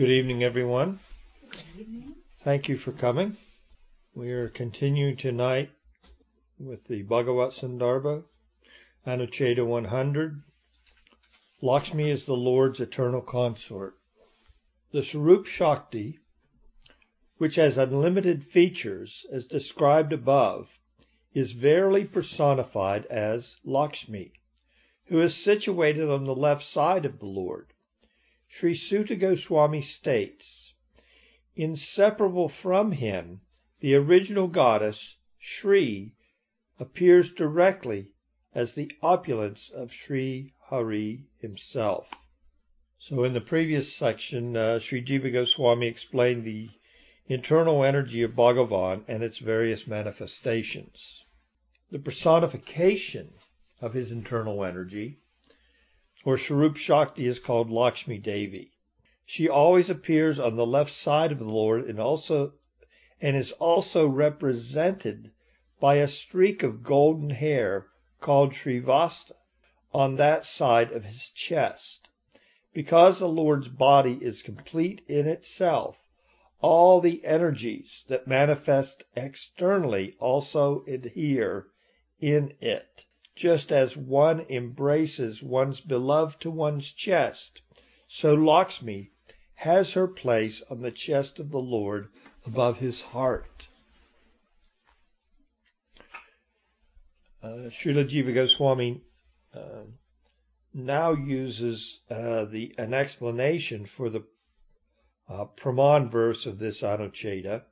Good evening, everyone. Thank you for coming. We are continuing tonight with the Bhagavat Sandarbha, Anuccheda 100. Lakshmi is the Lord's eternal consort. The Swarup Shakti, which has unlimited features as described above, is verily personified as Lakshmi, who is situated on the left side of the Lord. Sri Suta Goswami states, inseparable from him, the original goddess, Shri, appears directly as the opulence of Sri Hari himself. So in the previous section, uh, Sri Jiva Goswami explained the internal energy of Bhagavan and its various manifestations. The personification of his internal energy or Swarup Shakti is called Lakshmi Devi. She always appears on the left side of the Lord and also and is also represented by a streak of golden hair called Srivatsa on that side of his chest. Because the Lord's body is complete in itself, all the energies that manifest externally also adhere in it just as one embraces one's beloved to one's chest, so Lakshmi has her place on the chest of the Lord above his heart. Uh, Srila Jiva Goswami uh, now uses uh, the an explanation for the uh, Praman verse of this Anuccheda,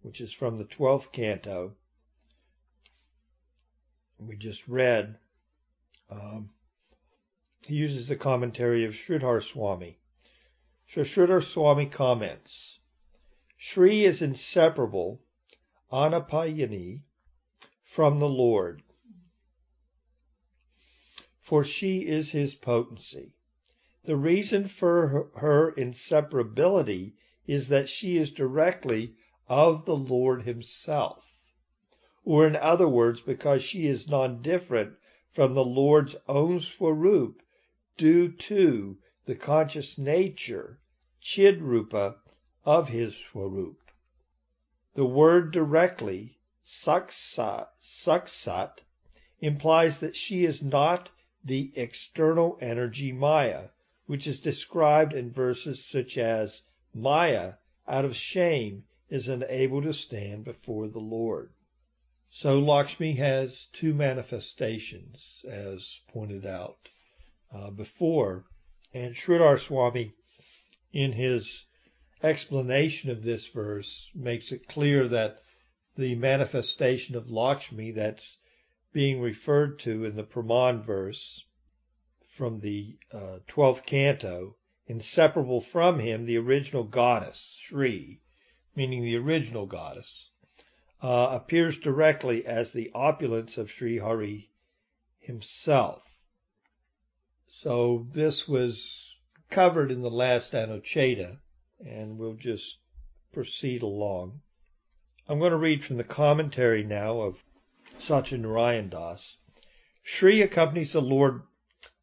which is from the 12th canto, we just read, um, he uses the commentary of Sridhar Swami. So Sridhar Swami comments, Shri is inseparable, anapayani, from the Lord, for she is his potency. The reason for her inseparability is that she is directly of the Lord himself or in other words, because she is non-different from the Lord's own Swarup due to the conscious nature, Chidrupa, of his Swarup. The word directly, saksat, saksat, implies that she is not the external energy Maya, which is described in verses such as Maya, out of shame, is unable to stand before the Lord. So Lakshmi has two manifestations, as pointed out uh, before. And Sridhar Swami, in his explanation of this verse, makes it clear that the manifestation of Lakshmi that's being referred to in the Praman verse from the uh, 12th canto, inseparable from him, the original goddess, Sri, meaning the original goddess, uh, appears directly as the opulence of Sri Hari himself. So this was covered in the last Anuccheda, and we'll just proceed along. I'm going to read from the commentary now of Satyanarayan Das. Sri accompanies the Lord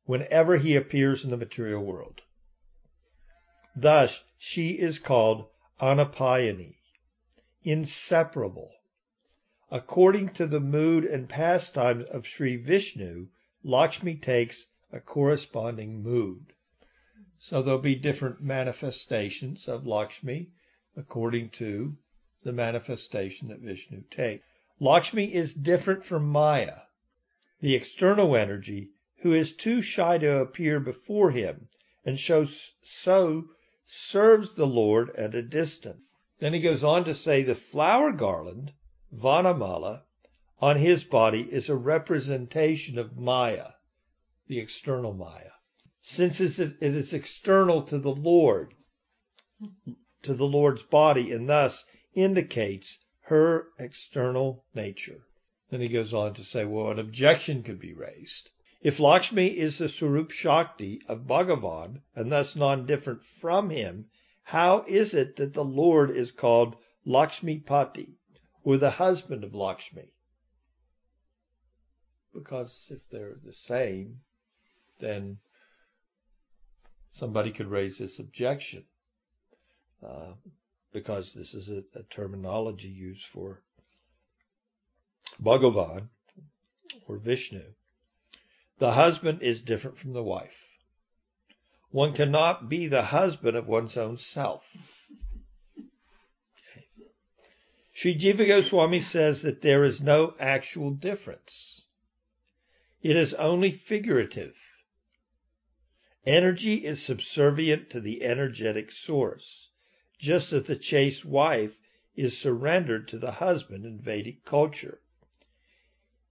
whenever he appears in the material world. Thus, she is called Anapayani, inseparable. According to the mood and pastimes of Sri Vishnu, Lakshmi takes a corresponding mood. So there'll be different manifestations of Lakshmi according to the manifestation that Vishnu takes. Lakshmi is different from Maya, the external energy, who is too shy to appear before him and shows, so serves the Lord at a distance. Then he goes on to say the flower garland Vanamala on his body is a representation of Maya, the external Maya. Since it is external to the Lord, to the Lord's body, and thus indicates her external nature. Then he goes on to say, well, an objection could be raised. If Lakshmi is the Swarup Shakti of Bhagavan, and thus non-different from him, how is it that the Lord is called Lakshmi Pati? Or the husband of Lakshmi. Because if they're the same, then somebody could raise this objection. uh, because this is a, a terminology used for Bhagavan or Vishnu. The husband is different from the wife. One cannot be the husband of one's own self. Okay. Sri Jiva Goswami says that there is no actual difference. It is only figurative. Energy is subservient to the energetic source, just as the chaste wife is surrendered to the husband in Vedic culture.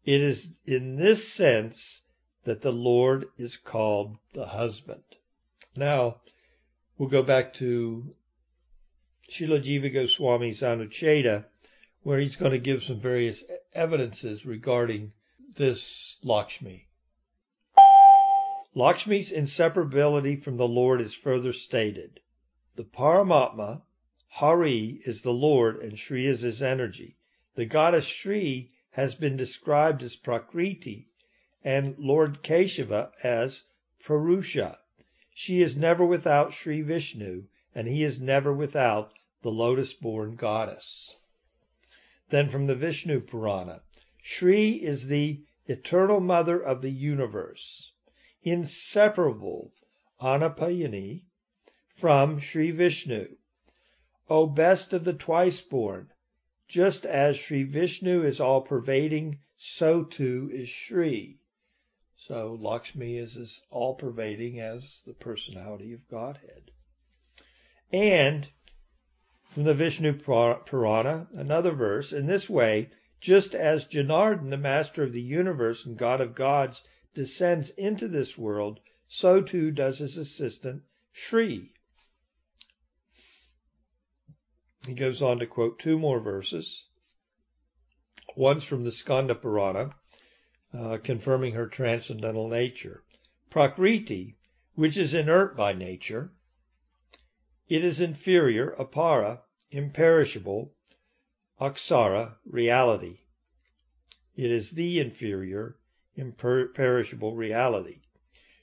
It is in this sense that the Lord is called the husband. Now, we'll go back to Srila Jiva Goswami's Anuccheda, where he's going to give some various evidences regarding this Lakshmi. Lakshmi's inseparability from the Lord is further stated. The Paramatma, Hari, is the Lord and Sri is his energy. The goddess Sri has been described as Prakriti and Lord Keshava as Purusha. She is never without Sri Vishnu, and he is never without the lotus-born goddess. Then from the Vishnu Purana, Sri is the eternal mother of the universe, inseparable Anapayani from Sri Vishnu. O best of the twice born, just as Sri Vishnu is all pervading, so too is Sri. So Lakshmi is as all pervading as the personality of Godhead. And from the Vishnu Purana, another verse, in this way, just as Janardhan, the master of the universe and God of gods, descends into this world, so too does his assistant Shri. He goes on to quote two more verses. One's from the Skanda Purana, uh, confirming her transcendental nature. Prakriti, which is inert by nature, it is inferior, apara, imperishable, aksara, reality. It is the inferior, imperishable reality.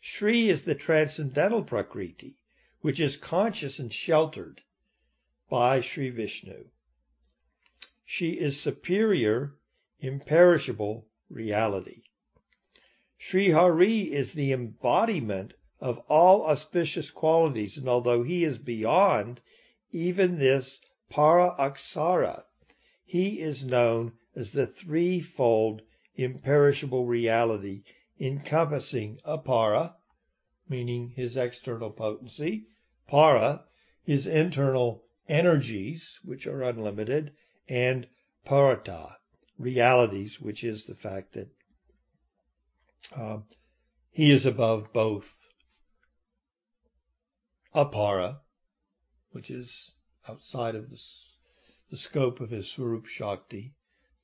Shri is the transcendental Prakriti, which is conscious and sheltered by Sri Vishnu. She is superior, imperishable, reality. Sri Hari is the embodiment of all auspicious qualities, and although he is beyond even this para aksara, he is known as the threefold imperishable reality encompassing apara, meaning his external potency, para, his internal energies, which are unlimited, and parata, realities, which is the fact that uh, he is above both apara, which is outside of the, the scope of his Swarup Shakti,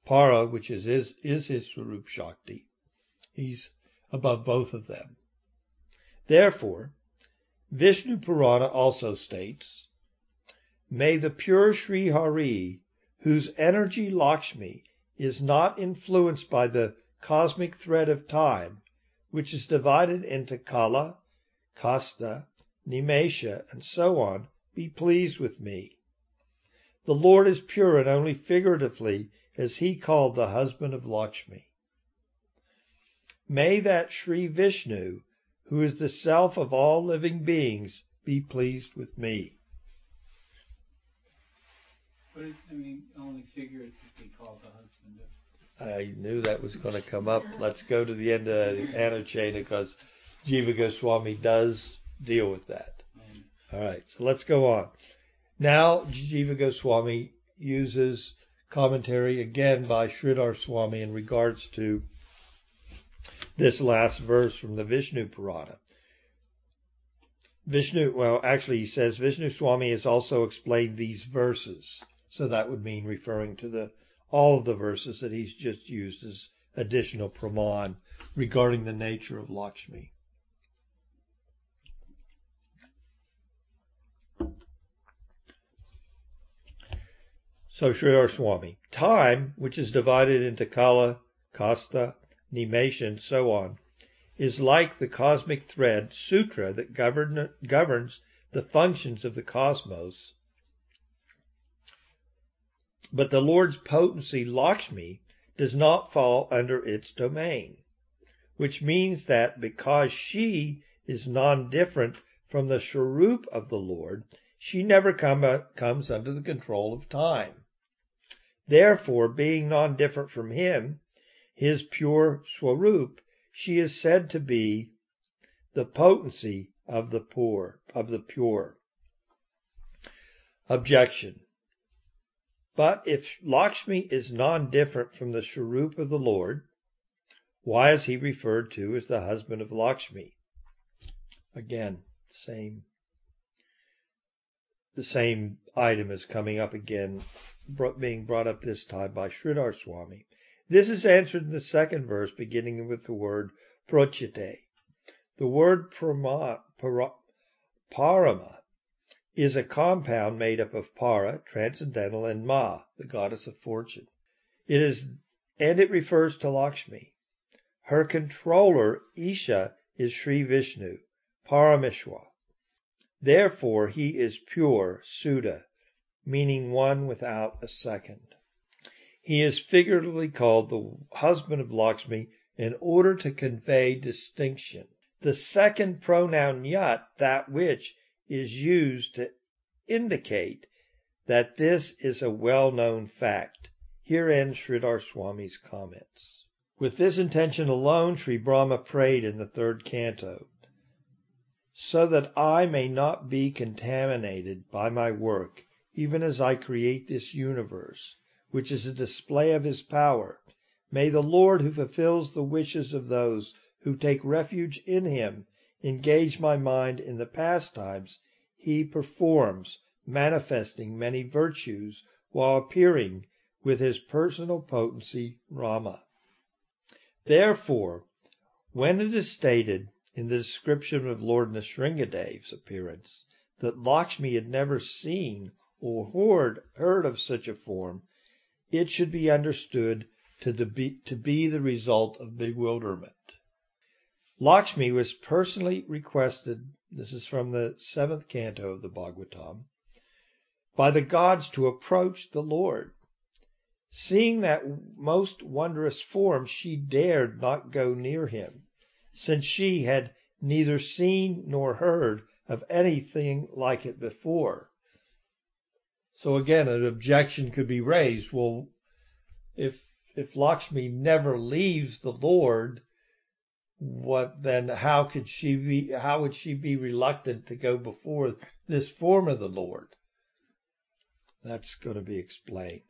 para, which is, is, is his Swarup Shakti. He's above both of them. Therefore, Vishnu Purana also states, May the pure Sri Hari, whose energy Lakshmi is not influenced by the cosmic thread of time, which is divided into Kala, Kasta, Nimesha, and so on, be pleased with me. The Lord is pure and only figuratively is he called the husband of Lakshmi. May that Sri Vishnu, who is the self of all living beings, be pleased with me. But it, I mean, only figuratively called the husband of I knew that was going to come up. Let's go to the end of Anuccheda because Jiva Goswami does deal with that. All right, so let's go on. Now, Jiva Goswami uses commentary again by Sridhar Swami in regards to this last verse from the Vishnu Purana. Vishnu, well, actually, he says Vishnu Swami has also explained these verses. So that would mean referring to the all of the verses that he's just used as additional praman regarding the nature of Lakshmi. So Sridhar Swami, time, which is divided into Kala, Kasta, Nimesha, and so on, is like the cosmic thread, sutra, that govern, governs the functions of the cosmos but the Lord's potency, Lakshmi, does not fall under its domain, which means that because she is non-different from the Swarup of the Lord, she never come, comes under the control of time. Therefore, being non-different from him, his pure Swarup, she is said to be the potency of the poor, of the pure. Objection. But if Lakshmi is non-different from the Swarup of the Lord, why is he referred to as the husband of Lakshmi? Again, same the same item is coming up again, being brought up this time by Sridhar Swami. This is answered in the second verse, beginning with the word prochite. The word parama is a compound made up of para, transcendental, and ma, the goddess of fortune. It is, and it refers to Lakshmi. Her controller, Isha, is Sri Vishnu, Parameshwar. Therefore he is pure, Suddha, meaning one without a second. He is figuratively called the husband of Lakshmi in order to convey distinction. The second pronoun yat, that which, is used to indicate that this is a well-known fact. Here ends Sridhar Swami's comments. With this intention alone, Sri Brahma prayed in the third canto, so that I may not be contaminated by my work, even as I create this universe, which is a display of his power. May the Lord who fulfills the wishes of those who take refuge in him engage my mind in the pastimes he performs, manifesting many virtues while appearing with his personal potency Rama. Therefore, when it is stated in the description of Lord Nrsingadev's appearance that Lakshmi had never seen or heard, heard of such a form, it should be understood to, the, to be the result of bewilderment. Lakshmi was personally requested, this is from the seventh canto of the Bhagavatam, by the gods to approach the Lord. Seeing that most wondrous form, she dared not go near him, since she had neither seen nor heard of anything like it before. So again, an objection could be raised. Well, if if Lakshmi never leaves the Lord, what then how could she be how would she be reluctant to go before this form of the Lord? That's going to be explained.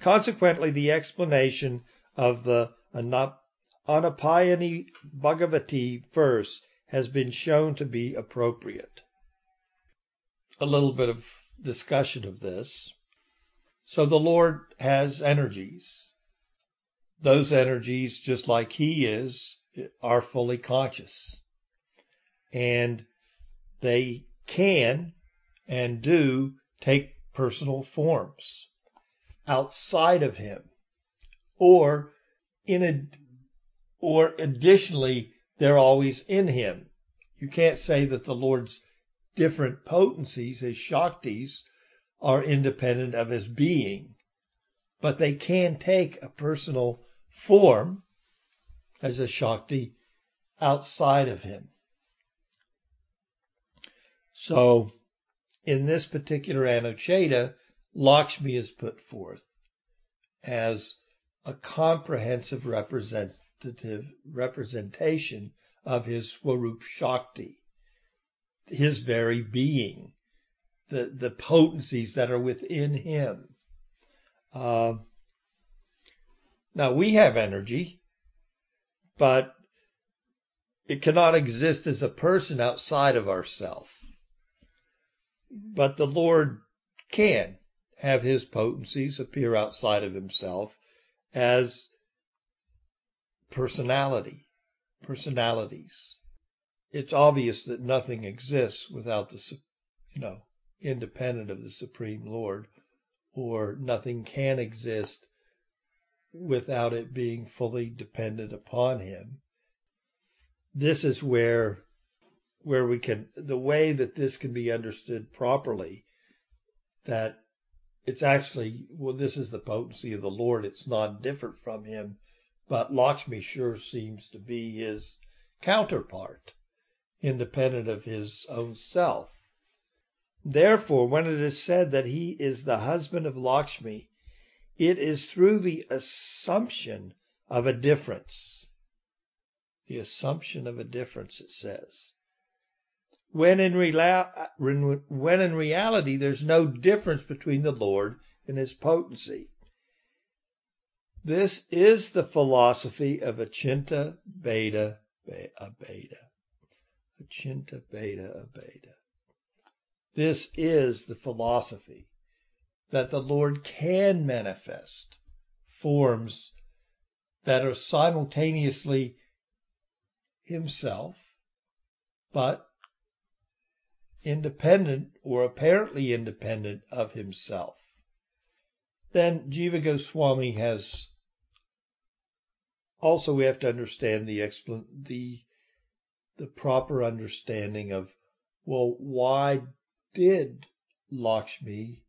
Consequently, the explanation of the Anapayani Bhagavati verse has been shown to be appropriate. A little bit of discussion of this. So the Lord has energies. Those energies, just like He is, are fully conscious. And they can and do take personal forms outside of him or in a or additionally they're always in him. You can't say that the Lord's different potencies, his shaktis, are independent of his being, but they can take a personal form as a Shakti outside of him. So in this particular Anuccheda, Lakshmi is put forth as a comprehensive representative representation of his Swarup Shakti, his very being, the, the potencies that are within him. Uh, now we have energy but it cannot exist as a person outside of ourself. But the Lord can have his potencies appear outside of himself as personality, personalities. It's obvious that nothing exists without the, you know, independent of the Supreme Lord, or nothing can exist without it being fully dependent upon him. This is where where we can the way that this can be understood properly that it's actually, well, this is the potency of the Lord. It's not different from him, but Lakshmi sure seems to be his counterpart, independent of his own self. Therefore, when it is said that he is the husband of Lakshmi, it is through the assumption of a difference. The assumption of a difference, it says. When in, when in reality, there's no difference between the Lord and his potency. This is the philosophy of Achinta Bheda Achinta Bheda Abheda. This is the philosophy that the Lord can manifest forms that are simultaneously himself, but independent or apparently independent of himself. Then Jiva Goswami has also we have to understand the expl- the the proper understanding of well why did Lakshmi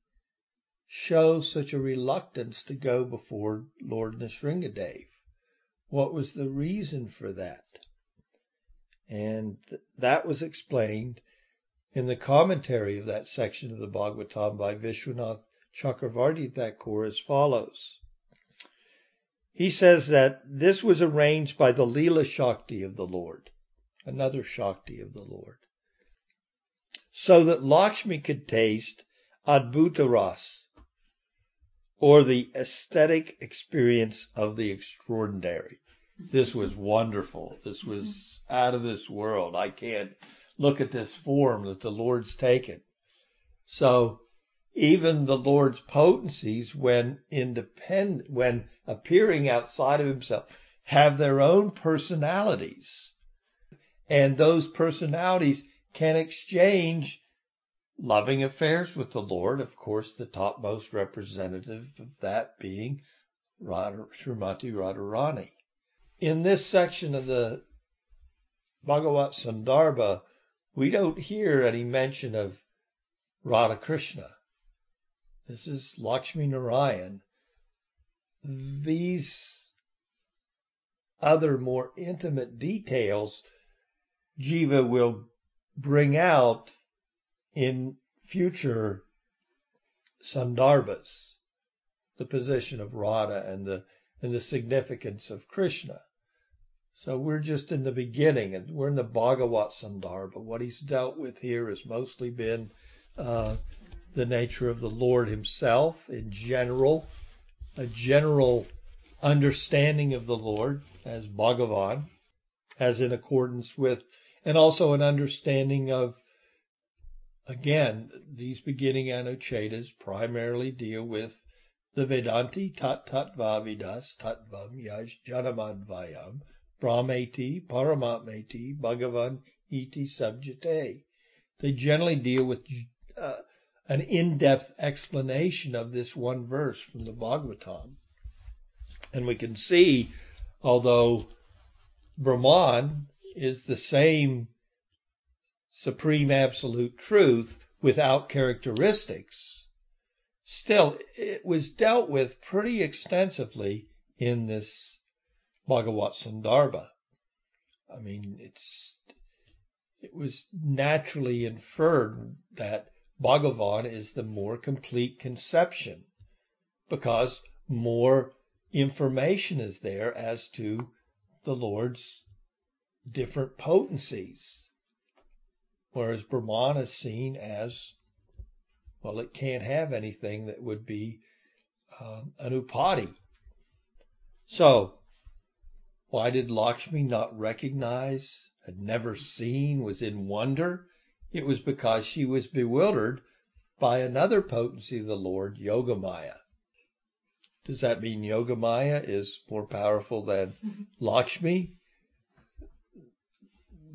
show such a reluctance to go before Lord Nrsingadev? What was the reason for that? And th- that was explained in the commentary of that section of the Bhagavatam by Vishwanath Chakravarti Thakur as follows. He says that this was arranged by the Leela Shakti of the Lord, another Shakti of the Lord so that Lakshmi could taste Adbhuta Ras, or the aesthetic experience of the extraordinary. This was wonderful. This was out of this world. I can't look at this form that the Lord's taken. So even the Lord's potencies, when independent, when appearing outside of himself, have their own personalities. And those personalities can exchange loving affairs with the Lord, of course, the topmost representative of that being Srimati Radharani. In this section of the Bhagavat Sandarbha, we don't hear any mention of Radha Krishna. This is Lakshmi Narayan. These other more intimate details Jiva will bring out in future Sandarbhas the position of Radha and the and the significance of Krishna. So we're just in the beginning, and we're in the Bhagavat Sandarbha. What he's dealt with here has mostly been uh, the nature of the Lord Himself in general, a general understanding of the Lord as Bhagavan, as in accordance with and also an understanding of, again, these beginning Anucchedas primarily deal with the Vedanti tat tatvavidas tatvam yaj janamadvayam brahmeti paramatmeti bhagavan iti subjite. They generally deal with uh, an in-depth explanation of this one verse from the Bhagavatam. And we can see, although Brahman is the same supreme absolute truth without characteristics, still it was dealt with pretty extensively in this Bhagavat Sandarbha. I mean, it's it was naturally inferred that Bhagavan is the more complete conception because more information is there as to the Lord's different potencies. Whereas Brahman is seen as, well, it can't have anything that would be um, an upadhi. So, why did Lakshmi not recognize, had never seen, was in wonder? It was because she was bewildered by another potency of the Lord, Yogamaya. Does that mean Yogamaya is more powerful than Lakshmi?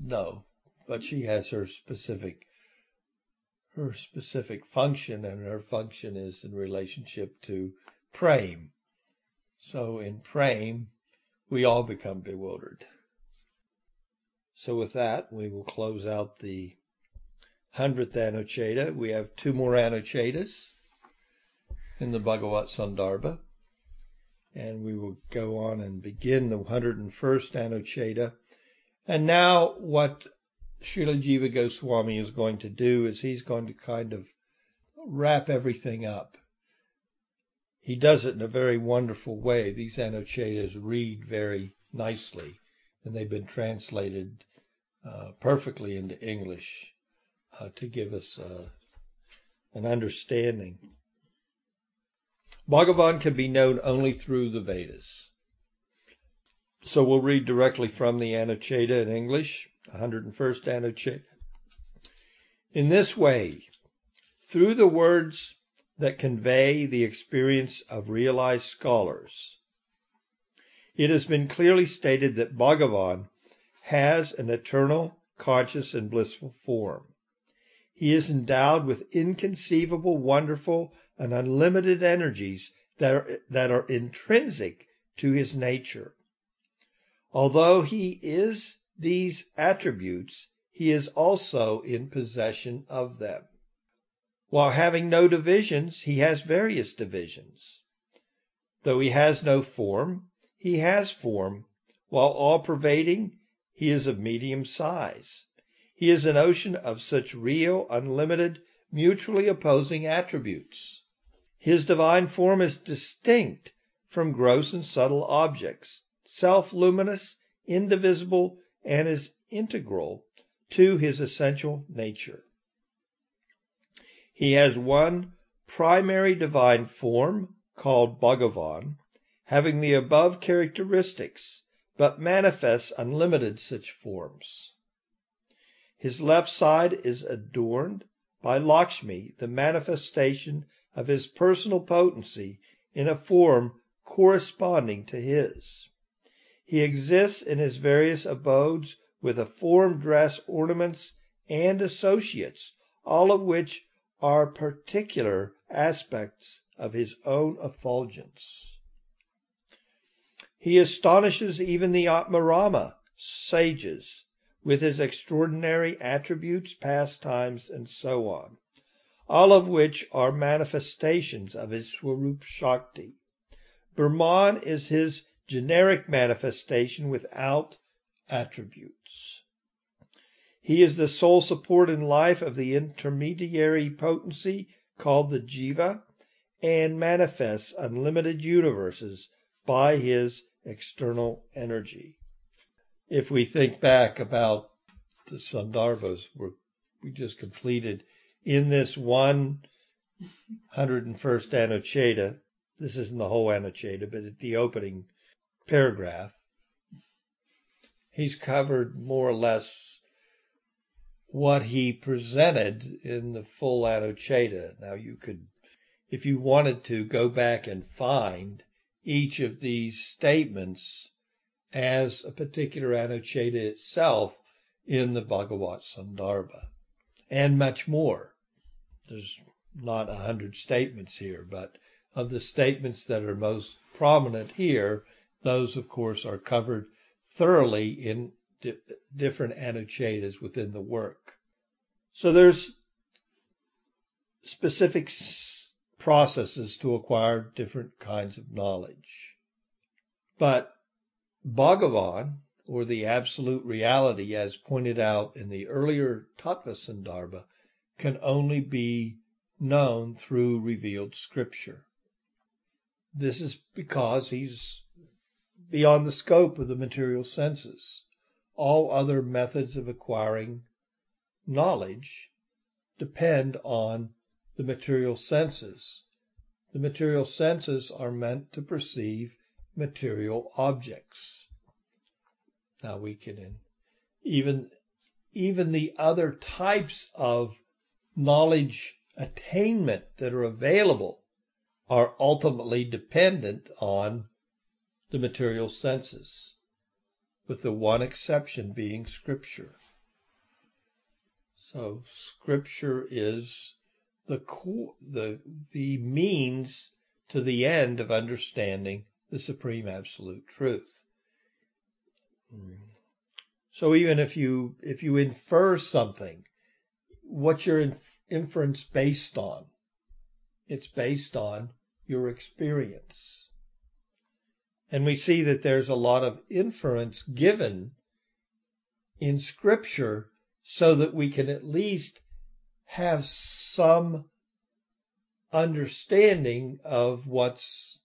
No, but she has her specific her specific function, and her function is in relationship to prem. So in prem, we all become bewildered. So with that, we will close out the hundredth Anuccheda. We have two more Anucchedas. in the Bhagavat Sandarbha. And we will go on and begin the 101st Anuccheda. And now what Srila Jiva Goswami is going to do is he's going to kind of wrap everything up. He does it in a very wonderful way. These Anucchedas read very nicely, and they've been translated uh, perfectly into English uh, to give us uh, an understanding. Bhagavan can be known only through the Vedas. So we'll read directly from the Anuccheda in English, 101st Anuccheda. In this way, through the words that convey the experience of realized scholars, it has been clearly stated that Bhagavan has an eternal, conscious, and blissful form. He is endowed with inconceivable, wonderful, and unlimited energies that are, that are intrinsic to his nature. Although he is these attributes, he is also in possession of them. While having no divisions, he has various divisions. Though he has no form, he has form. While all pervading, he is of medium size. He is an ocean of such real, unlimited, mutually opposing attributes. His divine form is distinct from gross and subtle objects, self-luminous, indivisible, and is integral to his essential nature. He has one primary divine form called Bhagavan, having the above characteristics, but manifests unlimited such forms. His left side is adorned by Lakshmi, the manifestation of his personal potency in a form corresponding to his. He exists in his various abodes with a form, dress, ornaments, and associates, all of which are particular aspects of his own effulgence. He astonishes even the Atmarama sages with his extraordinary attributes, pastimes, and so on, all of which are manifestations of his Swarup Shakti. Brahman is his generic manifestation without attributes. He is the sole support in life of the intermediary potency called the jiva and manifests unlimited universes by his external energy if we think back about the Sandarbhas we just completed in this one 101st Anuccheda, this isn't the whole Anuccheda, but at the opening paragraph, he's covered more or less what he presented in the full Anuccheda. Now you could, if you wanted to, go back and find each of these statements as a particular Anuccheda itself in the Bhagavat Sandarbha, and much more. There's not a hundred statements here, but of the statements that are most prominent here, those of course are covered thoroughly in di- different Anucchedas within the work. So there's specific processes to acquire different kinds of knowledge. But Bhagavan, or the absolute reality as pointed out in the earlier Tattva Sandarbha, can only be known through revealed scripture. This is because he's beyond the scope of the material senses. All other methods of acquiring knowledge depend on the material senses. The material senses are meant to perceive material objects. Now we can even even the other types of knowledge attainment that are available are ultimately dependent on the material senses, with the one exception being scripture. So scripture is the the the means to the end of understanding the supreme absolute truth. So even if you if you infer something, what's your inference based on? It's based on your experience. And we see that there's a lot of inference given in scripture so that we can at least have some understanding of what's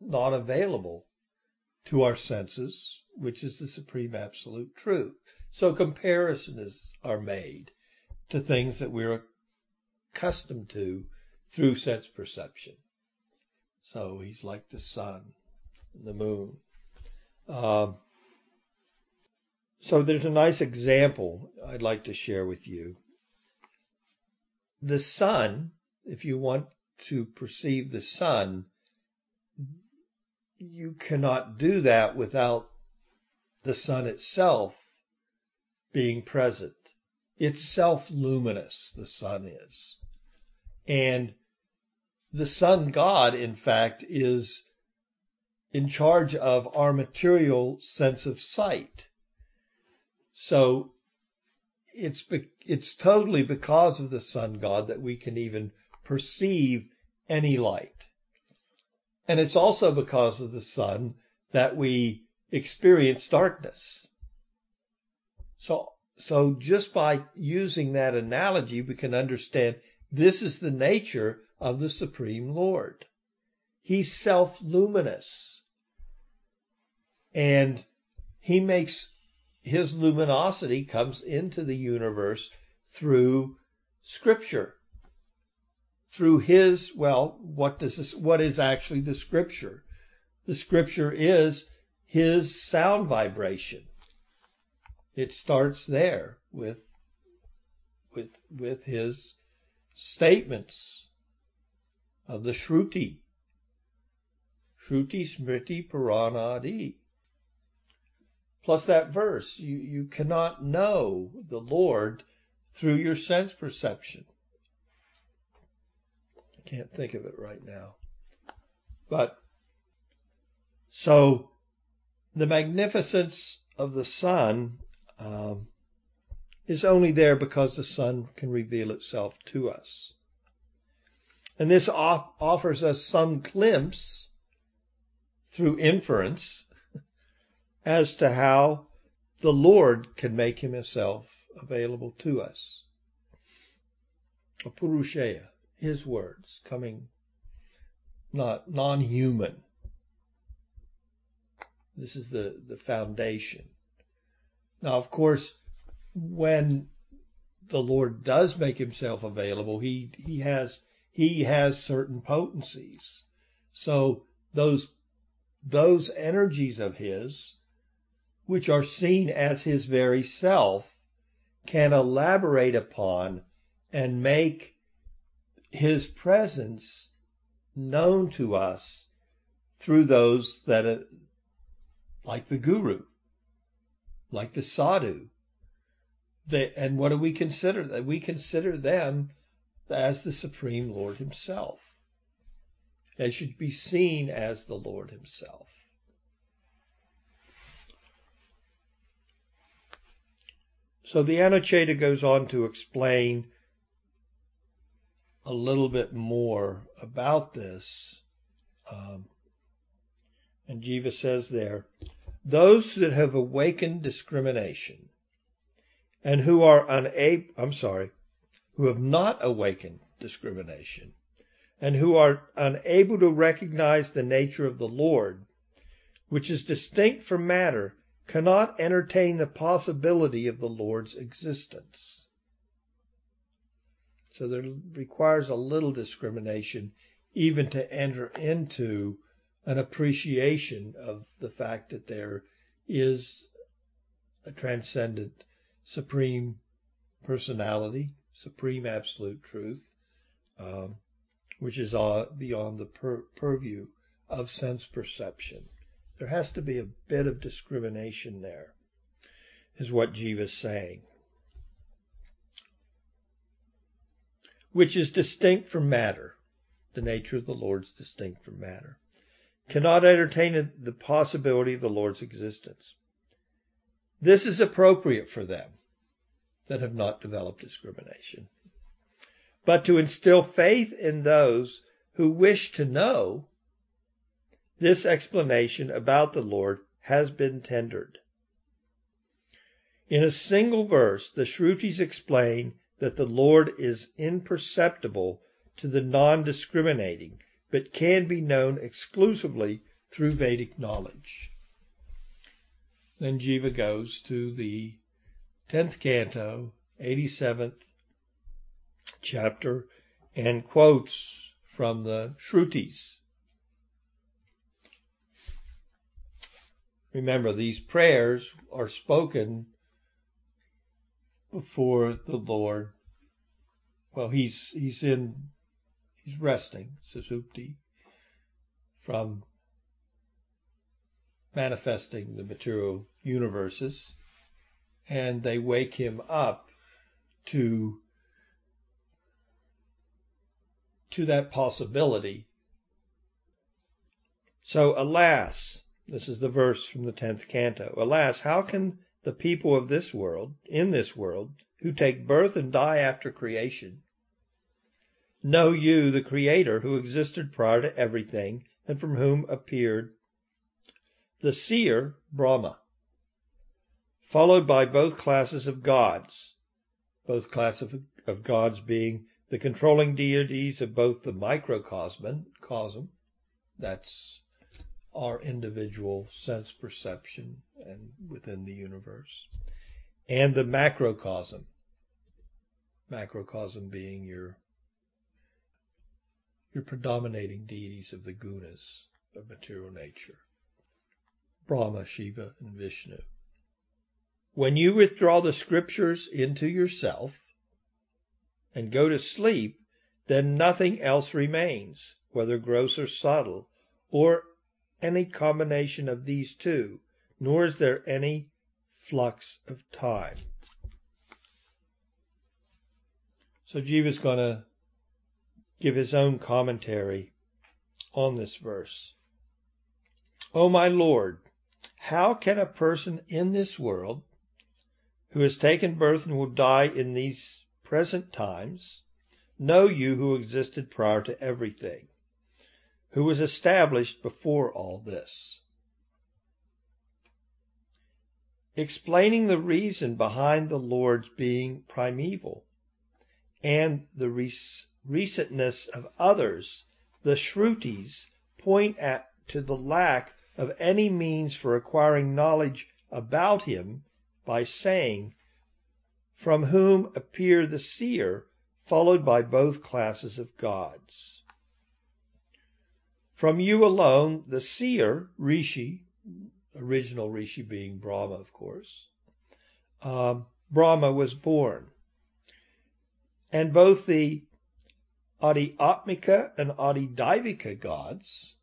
not available to our senses, which is the supreme absolute truth. So comparisons are made to things that we're accustomed to through sense perception. So he's like the sun, the moon. Um, so there's a nice example I'd like to share with you. The sun, if you want to perceive the sun, you cannot do that without the sun itself being present. It's self-luminous, the sun is. And the sun god, in fact, is in charge of our material sense of sight. So it's, it's totally because of the sun god that we can even perceive any light. And it's also because of the sun that we experience darkness. So, so just by using that analogy, we can understand this is the nature of the Supreme Lord. He's self-luminous. And he makes his luminosity comes into the universe through scripture. Through his, well, what does this, what is actually the scripture? The scripture is his sound vibration. It starts there with, with, with his statements of the Shruti. Shruti Smriti Puranadi. Plus that verse, you, you cannot know the Lord through your sense perception. I can't think of it right now. But so the magnificence of the sun um, is only there because the sun can reveal itself to us. And this off- offers us some glimpse through inference as to how the Lord can make himself available to us. Apaurusheya, his words coming not non-human. This is the, the foundation. Now, of course, when the Lord does make himself available, he, he has, he has certain potencies. So those, those energies of his, which are seen as his very self, can elaborate upon and make his presence known to us through those that, uh, like the guru, like the sadhu. They, and what do we consider? That we consider them as the Supreme Lord Himself. and should be seen as the Lord Himself. So the Anuccheda goes on to explain a little bit more about this. Um, and Jiva says there, those that have awakened discrimination and who are unable, I'm sorry, who have not awakened discrimination and who are unable to recognize the nature of the Lord, which is distinct from matter, cannot entertain the possibility of the Lord's existence. So there requires a little discrimination even to enter into an appreciation of the fact that there is a transcendent supreme personality, supreme absolute truth, um, which is beyond the pur- purview of sense perception. There has to be a bit of discrimination there, is what Jiva is saying. Which is distinct from matter. The nature of the Lord is distinct from matter cannot entertain the possibility of the Lord's existence. This is appropriate for them that have not developed discrimination. But to instill faith in those who wish to know, this explanation about the Lord has been tendered. In a single verse, the Shrutis explain that the Lord is imperceptible to the non-discriminating, but can be known exclusively through Vedic knowledge. Then Jiva goes to the 10th canto, 87th chapter, and quotes from the Shrutis. Remember, these prayers are spoken before the Lord. Well, he's he's in he's resting, Susupti, from manifesting the material universes, and they wake him up to to that possibility. So, alas, this is the verse from the 10th canto. Alas, how can the people of this world, in this world, who take birth and die after creation, know you, the Creator, who existed prior to everything and from whom appeared the seer, Brahma, followed by both classes of gods, both classes of, of gods being the controlling deities of both the microcosm, cosm, that's our individual sense perception and within the universe, and the macrocosm, macrocosm being your your predominating deities of the gunas of material nature, Brahma, Shiva, and Vishnu. When you withdraw the scriptures into yourself and go to sleep, then nothing else remains, whether gross or subtle, or any combination of these two, nor is there any flux of time. So Jiva is going to give his own commentary on this verse. O oh my Lord, how can a person in this world who has taken birth and will die in these present times know you who existed prior to everything? Who was established before all this. Explaining the reason behind the Lord's being primeval and the recentness of others, the Shrutis point at, to the lack of any means for acquiring knowledge about him by saying, from whom appear the seer, followed by both classes of gods. From you alone, the seer, Rishi, original Rishi being Brahma, of course, um, Brahma was born. And both the Adhyatmika and Adhidaivika gods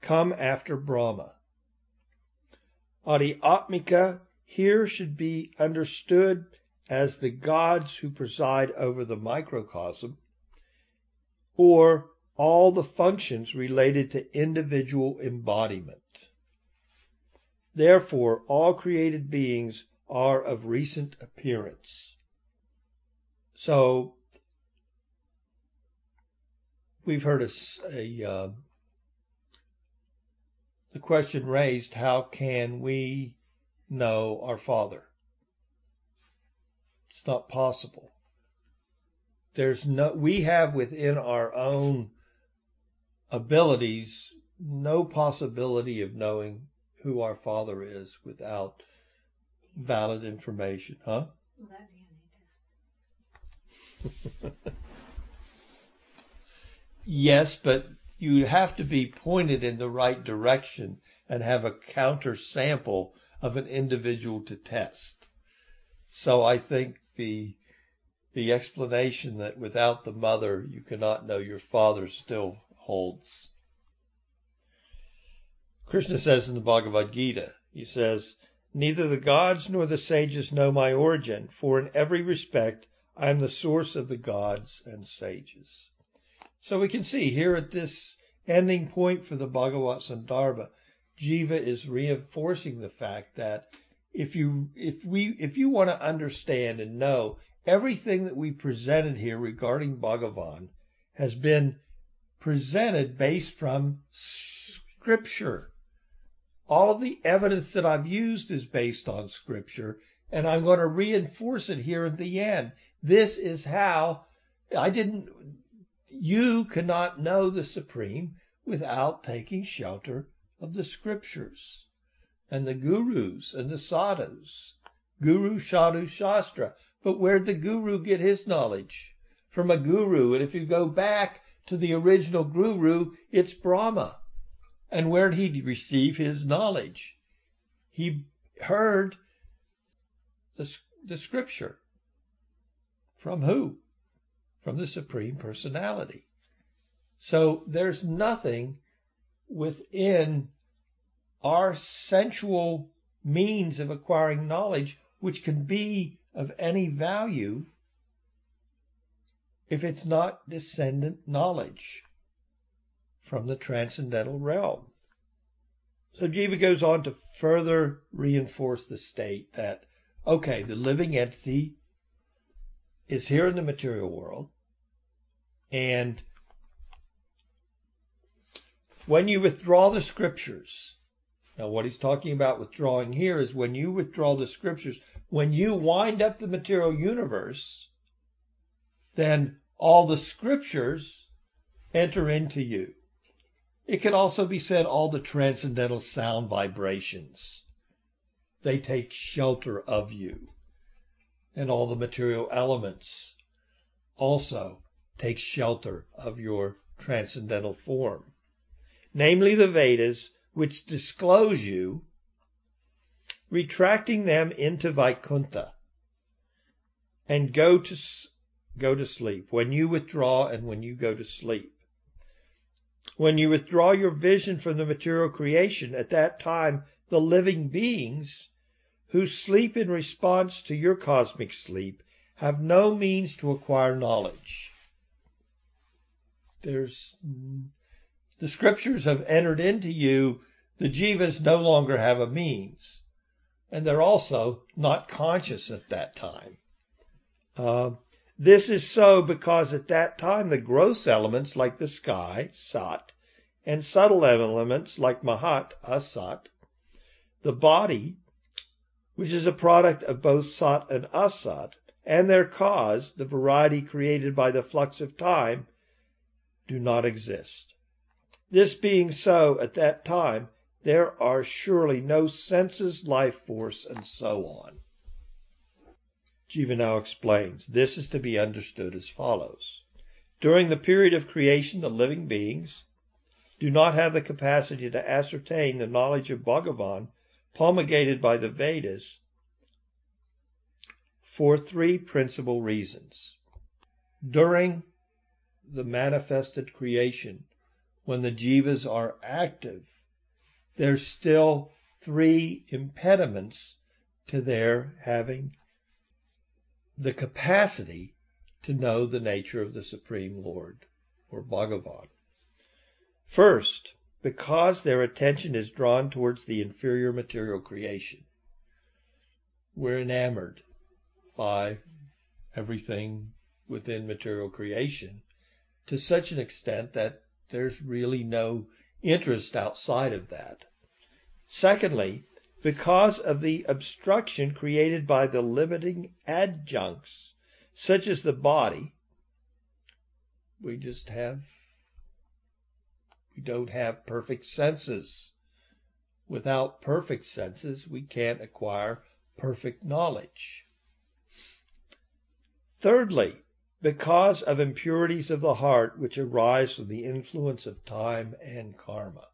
come after Brahma. Adhyatmika here should be understood as the gods who preside over the microcosm, or all the functions related to individual embodiment. Therefore, all created beings are of recent appearance. So, we've heard a, a uh, the question raised, how can we know our Father? It's not possible. There's no, we have within our own abilities, no possibility of knowing who our Father is without valid information, huh? Will that be any test? yes, but you have to be pointed in the right direction and have a counter sample of an individual to test. So I think the the explanation that without the mother you cannot know your father still holds. Krishna says in the Bhagavad Gita, he says, Neither the gods nor the sages know my origin, for in every respect I am the source of the gods and sages. So we can see here at this ending point for the Bhagavat Sandarbha, Jiva is reinforcing the fact that if you if we if you want to understand and know everything that we presented here regarding Bhagavan has been presented based from scripture. All the evidence that I've used is based on scripture, and I'm going to reinforce it here at the end. This is how I didn't, you cannot know the supreme without taking shelter of the scriptures and the gurus and the sadhus. Guru, sadhu, shastra. But where'd the guru get his knowledge? From a guru. And if you go back to the original guru, it's Brahma. And where did he receive his knowledge? He heard the, the scripture. From who? From the Supreme Personality. So there's nothing within our sensual means of acquiring knowledge which can be of any value if it's not descendant knowledge from the transcendental realm. So Jiva goes on to further reinforce the state that, okay, the living entity is here in the material world, and when you withdraw the scriptures, now what he's talking about withdrawing here is when you withdraw the scriptures, when you wind up the material universe, then all the scriptures enter into you. It can also be said all the transcendental sound vibrations. They take shelter of you. And all the material elements also take shelter of your transcendental form. Namely the Vedas, which disclose you, retracting them into Vaikuntha, and go to, go to sleep. When you withdraw and when you go to sleep. When you withdraw your vision from the material creation, at that time the living beings who sleep in response to your cosmic sleep have no means to acquire knowledge. There's the scriptures have entered into you. The jivas no longer have a means, and they're also not conscious at that time. Uh, this is so because at that time the gross elements like the sky, Sat, and subtle elements like Mahat, Asat, the body, which is a product of both Sat and Asat, and their cause, the variety created by the flux of time, do not exist. This being so at that time, there are surely no senses, life force, and so on. Now explains. This is to be understood as follows. During the period of creation, the living beings do not have the capacity to ascertain the knowledge of Bhagavan promulgated by the Vedas for three principal reasons. During the manifested creation, when the jivas are active, there's still three impediments to their having the capacity to know the nature of the Supreme Lord or Bhagavan. First, because their attention is drawn towards the inferior material creation. We're enamored by everything within material creation to such an extent that there's really no interest outside of that. Secondly, because of the obstruction created by the limiting adjuncts, such as the body. We just have, we don't have perfect senses. Without perfect senses, we can't acquire perfect knowledge. Thirdly, because of impurities of the heart which arise from the influence of time and karma.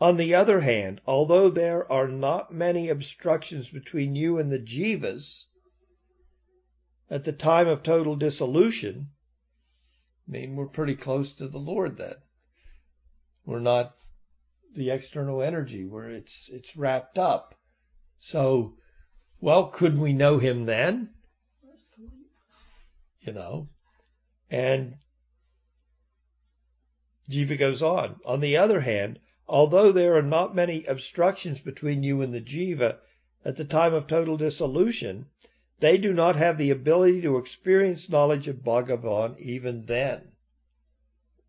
On the other hand, although there are not many obstructions between you and the jivas at the time of total dissolution, I mean, we're pretty close to the Lord then. We're not the external energy where it's it's wrapped up. So, well, could we know him then? You know, and Jiva goes on. On the other hand, Although there are not many obstructions between you and the jiva at the time of total dissolution, they do not have the ability to experience knowledge of Bhagavan even then.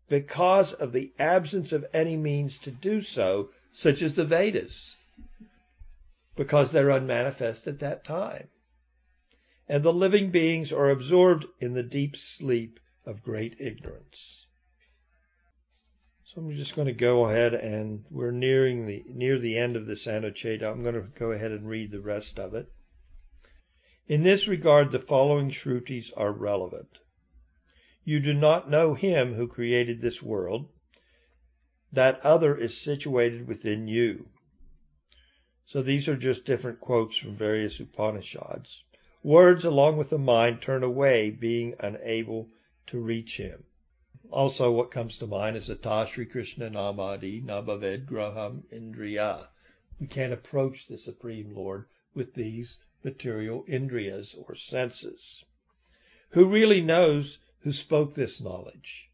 because of the absence of any means to do so, such as the Vedas, because they're unmanifest at that time. And the living beings are absorbed in the deep sleep of great ignorance. So I'm just going to go ahead and we're nearing the near the end of this Anuccheda. I'm going to go ahead and read the rest of it. In this regard, the following Shrutis are relevant. You do not know him who created this world. That other is situated within you. So these are just different quotes from various Upanishads. Words along with the mind turn away, being unable to reach him. Also, what comes to mind is Ata Sri Krishna Namadi Nabhaved Graham Indriya. We can't approach the Supreme Lord with these material indriyas or senses. Who really knows who spoke this knowledge?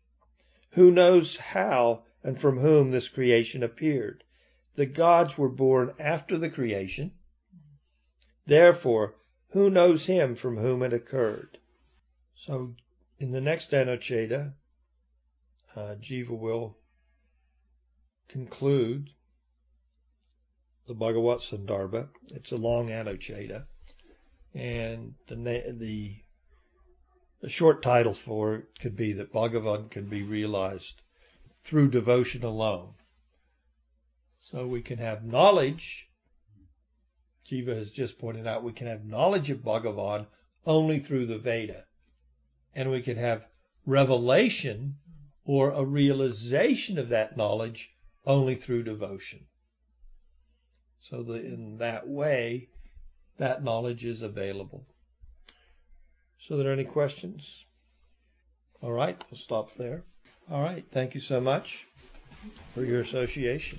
Who knows how and from whom this creation appeared? The gods were born after the creation. Therefore, who knows him from whom it occurred? So, in the next Anuccheda, uh, Jiva will conclude the Bhagavat Sandarbha. It's a long Anuccheda, and the the a short title for it could be that Bhagavan can be realized through devotion alone. So we can have knowledge. Jiva has just pointed out we can have knowledge of Bhagavan only through the Veda. And we can have revelation or a realization of that knowledge only through devotion. So that in that way, that knowledge is available. So, there are any questions? All right, we'll stop there. All right, thank you so much for your association.